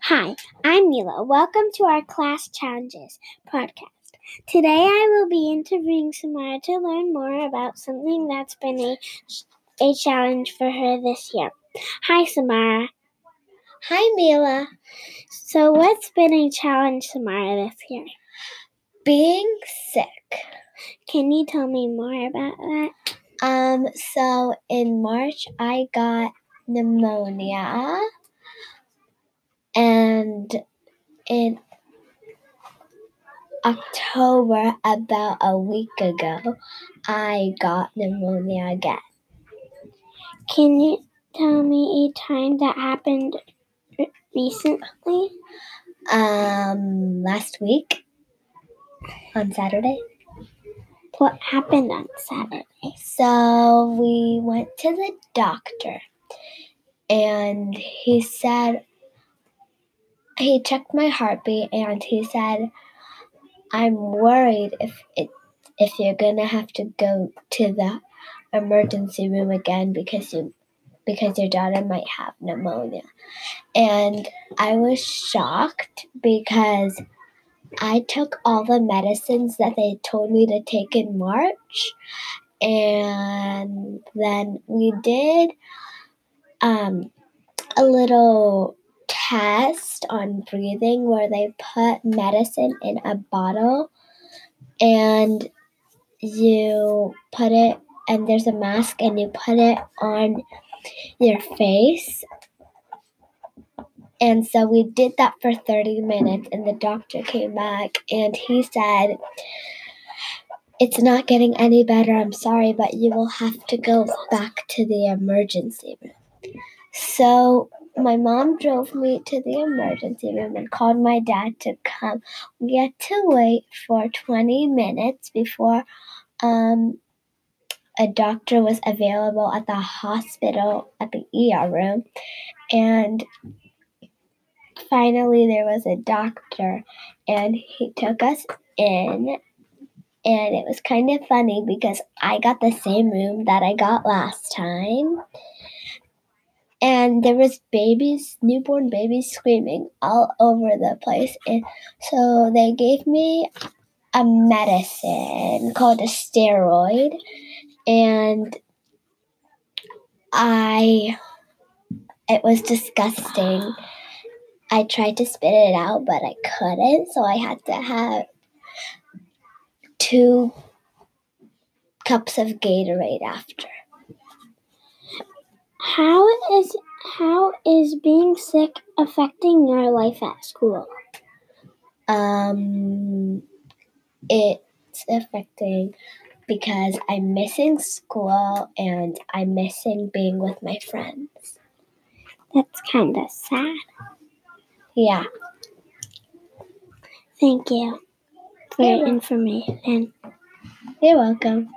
Hi, I'm Mila. Welcome to our Class Challenges podcast. Today I will be interviewing Samara to learn more about something that's been a, a challenge for her this year. Hi, Samara. Hi, Mila. So, what's been a challenge, Samara, this year? Being sick. Can you tell me more about that? Um, so in March I got pneumonia and in October about a week ago I got pneumonia again. Can you tell me a time that happened recently? Um last week on Saturday. What happened on Saturday? So we went to the doctor and he said he checked my heartbeat and he said I'm worried if it if you're gonna have to go to the emergency room again because you because your daughter might have pneumonia. And I was shocked because I took all the medicines that they told me to take in March, and then we did um, a little test on breathing where they put medicine in a bottle and you put it and there's a mask and you put it on your face and so we did that for 30 minutes, and the doctor came back and he said, It's not getting any better. I'm sorry, but you will have to go back to the emergency room. So my mom drove me to the emergency room and called my dad to come. We had to wait for 20 minutes before um, a doctor was available at the hospital at the ER room. And finally there was a doctor and he took us in and it was kind of funny because I got the same room that I got last time. And there was babies, newborn babies screaming all over the place. And so they gave me a medicine called a steroid and I it was disgusting. I tried to spit it out, but I couldn't, so I had to have two cups of Gatorade after. How is how is being sick affecting your life at school? Um, it's affecting because I'm missing school and I'm missing being with my friends. That's kind of sad. Yeah. Thank you for your information. You're welcome.